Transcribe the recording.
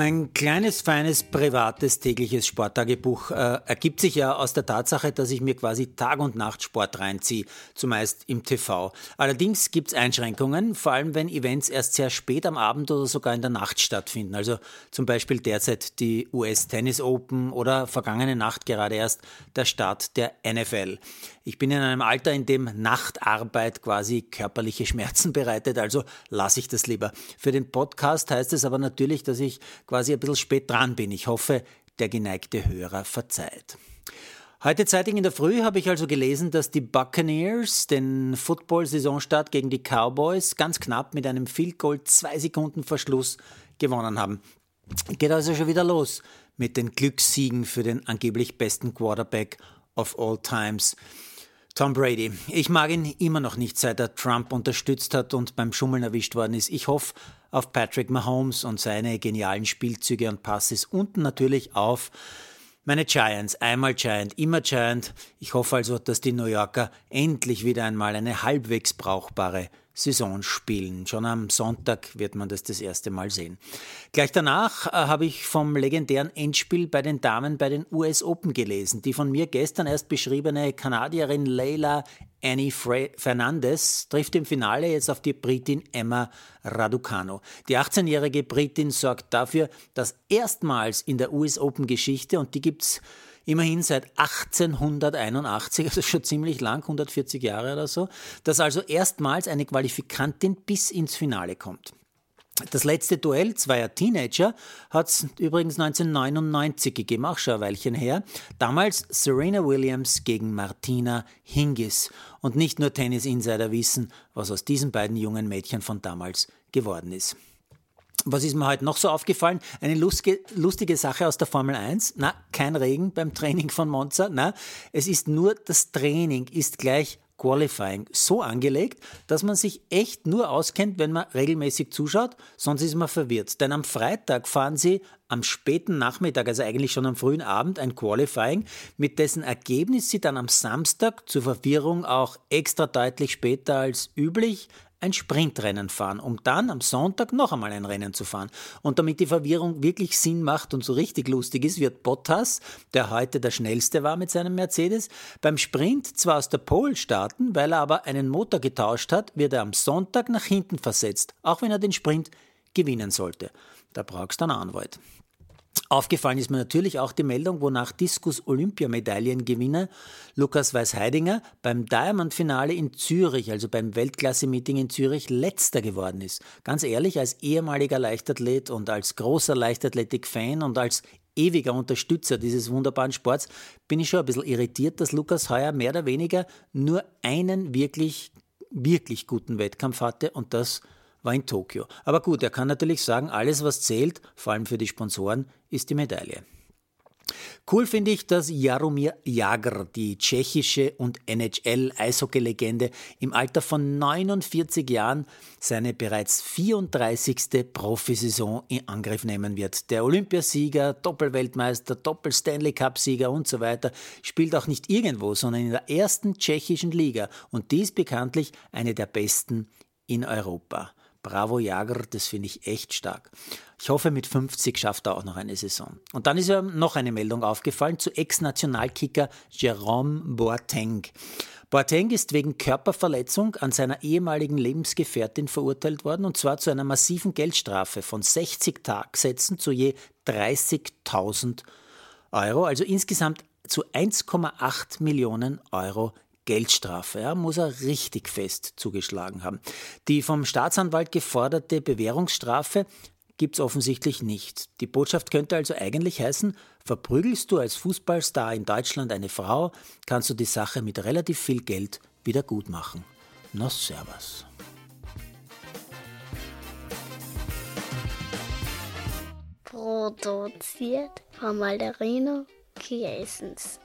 Mein kleines, feines, privates, tägliches Sporttagebuch äh, ergibt sich ja aus der Tatsache, dass ich mir quasi Tag und Nacht Sport reinziehe, zumeist im TV. Allerdings gibt es Einschränkungen, vor allem wenn Events erst sehr spät am Abend oder sogar in der Nacht stattfinden. Also zum Beispiel derzeit die US Tennis Open oder vergangene Nacht gerade erst der Start der NFL. Ich bin in einem Alter, in dem Nachtarbeit quasi körperliche Schmerzen bereitet, also lasse ich das lieber. Für den Podcast heißt es aber natürlich, dass ich quasi ein bisschen spät dran bin. Ich hoffe, der geneigte Hörer verzeiht. Heute zeitig in der Früh habe ich also gelesen, dass die Buccaneers den Football-Saisonstart gegen die Cowboys ganz knapp mit einem Field Goal zwei Sekunden Verschluss gewonnen haben. Geht also schon wieder los mit den Glückssiegen für den angeblich besten Quarterback of all times. Tom Brady. Ich mag ihn immer noch nicht, seit er Trump unterstützt hat und beim Schummeln erwischt worden ist. Ich hoffe auf Patrick Mahomes und seine genialen Spielzüge und Passes und natürlich auf meine Giants. Einmal Giant, immer Giant. Ich hoffe also, dass die New Yorker endlich wieder einmal eine halbwegs brauchbare Saison spielen. Schon am Sonntag wird man das das erste Mal sehen. Gleich danach äh, habe ich vom legendären Endspiel bei den Damen bei den US Open gelesen. Die von mir gestern erst beschriebene Kanadierin Leila Annie Fernandez trifft im Finale jetzt auf die Britin Emma Raducano. Die 18-jährige Britin sorgt dafür, dass erstmals in der US Open Geschichte, und die gibt's immerhin seit 1881, also schon ziemlich lang, 140 Jahre oder so, dass also erstmals eine Qualifikantin bis ins Finale kommt. Das letzte Duell zweier Teenager hat es übrigens 1999 gegeben, auch schon ein Weilchen her. Damals Serena Williams gegen Martina Hingis. Und nicht nur Tennis-Insider wissen, was aus diesen beiden jungen Mädchen von damals geworden ist. Was ist mir heute noch so aufgefallen? Eine lustige, lustige Sache aus der Formel 1. Na, kein Regen beim Training von Monza. Na, es ist nur das Training ist gleich Qualifying so angelegt, dass man sich echt nur auskennt, wenn man regelmäßig zuschaut, sonst ist man verwirrt. Denn am Freitag fahren sie am späten Nachmittag, also eigentlich schon am frühen Abend, ein Qualifying, mit dessen Ergebnis sie dann am Samstag zur Verwirrung auch extra deutlich später als üblich ein Sprintrennen fahren, um dann am Sonntag noch einmal ein Rennen zu fahren. Und damit die Verwirrung wirklich Sinn macht und so richtig lustig ist, wird Bottas, der heute der schnellste war mit seinem Mercedes, beim Sprint zwar aus der Pole starten, weil er aber einen Motor getauscht hat, wird er am Sonntag nach hinten versetzt, auch wenn er den Sprint gewinnen sollte. Da brauchst du einen Anwalt. Aufgefallen ist mir natürlich auch die Meldung, wonach Diskus Olympiamedaillengewinner Lukas Weißheidinger beim Diamond-Finale in Zürich, also beim Weltklasse-Meeting in Zürich, letzter geworden ist. Ganz ehrlich, als ehemaliger Leichtathlet und als großer Leichtathletik-Fan und als ewiger Unterstützer dieses wunderbaren Sports bin ich schon ein bisschen irritiert, dass Lukas heuer mehr oder weniger nur einen wirklich, wirklich guten Wettkampf hatte und das war in Tokio. Aber gut, er kann natürlich sagen, alles was zählt, vor allem für die Sponsoren, ist die Medaille. Cool finde ich, dass Jaromir Jagr, die tschechische und NHL-Eishockey-Legende, im Alter von 49 Jahren seine bereits 34. Profisaison in Angriff nehmen wird. Der Olympiasieger, Doppelweltmeister, Doppel-Stanley Cup-Sieger und so weiter spielt auch nicht irgendwo, sondern in der ersten tschechischen Liga und dies bekanntlich eine der besten in Europa. Bravo Jager, das finde ich echt stark. Ich hoffe, mit 50 schafft er auch noch eine Saison. Und dann ist ja noch eine Meldung aufgefallen zu Ex-Nationalkicker Jerome Boateng. Boateng ist wegen Körperverletzung an seiner ehemaligen Lebensgefährtin verurteilt worden und zwar zu einer massiven Geldstrafe von 60 Tagsätzen zu je 30.000 Euro, also insgesamt zu 1,8 Millionen Euro Geldstrafe. Ja, muss er richtig fest zugeschlagen haben. Die vom Staatsanwalt geforderte Bewährungsstrafe gibt es offensichtlich nicht. Die Botschaft könnte also eigentlich heißen, verprügelst du als Fußballstar in Deutschland eine Frau, kannst du die Sache mit relativ viel Geld wieder gut machen. Na servus. Produziert von Malderino Kiesens.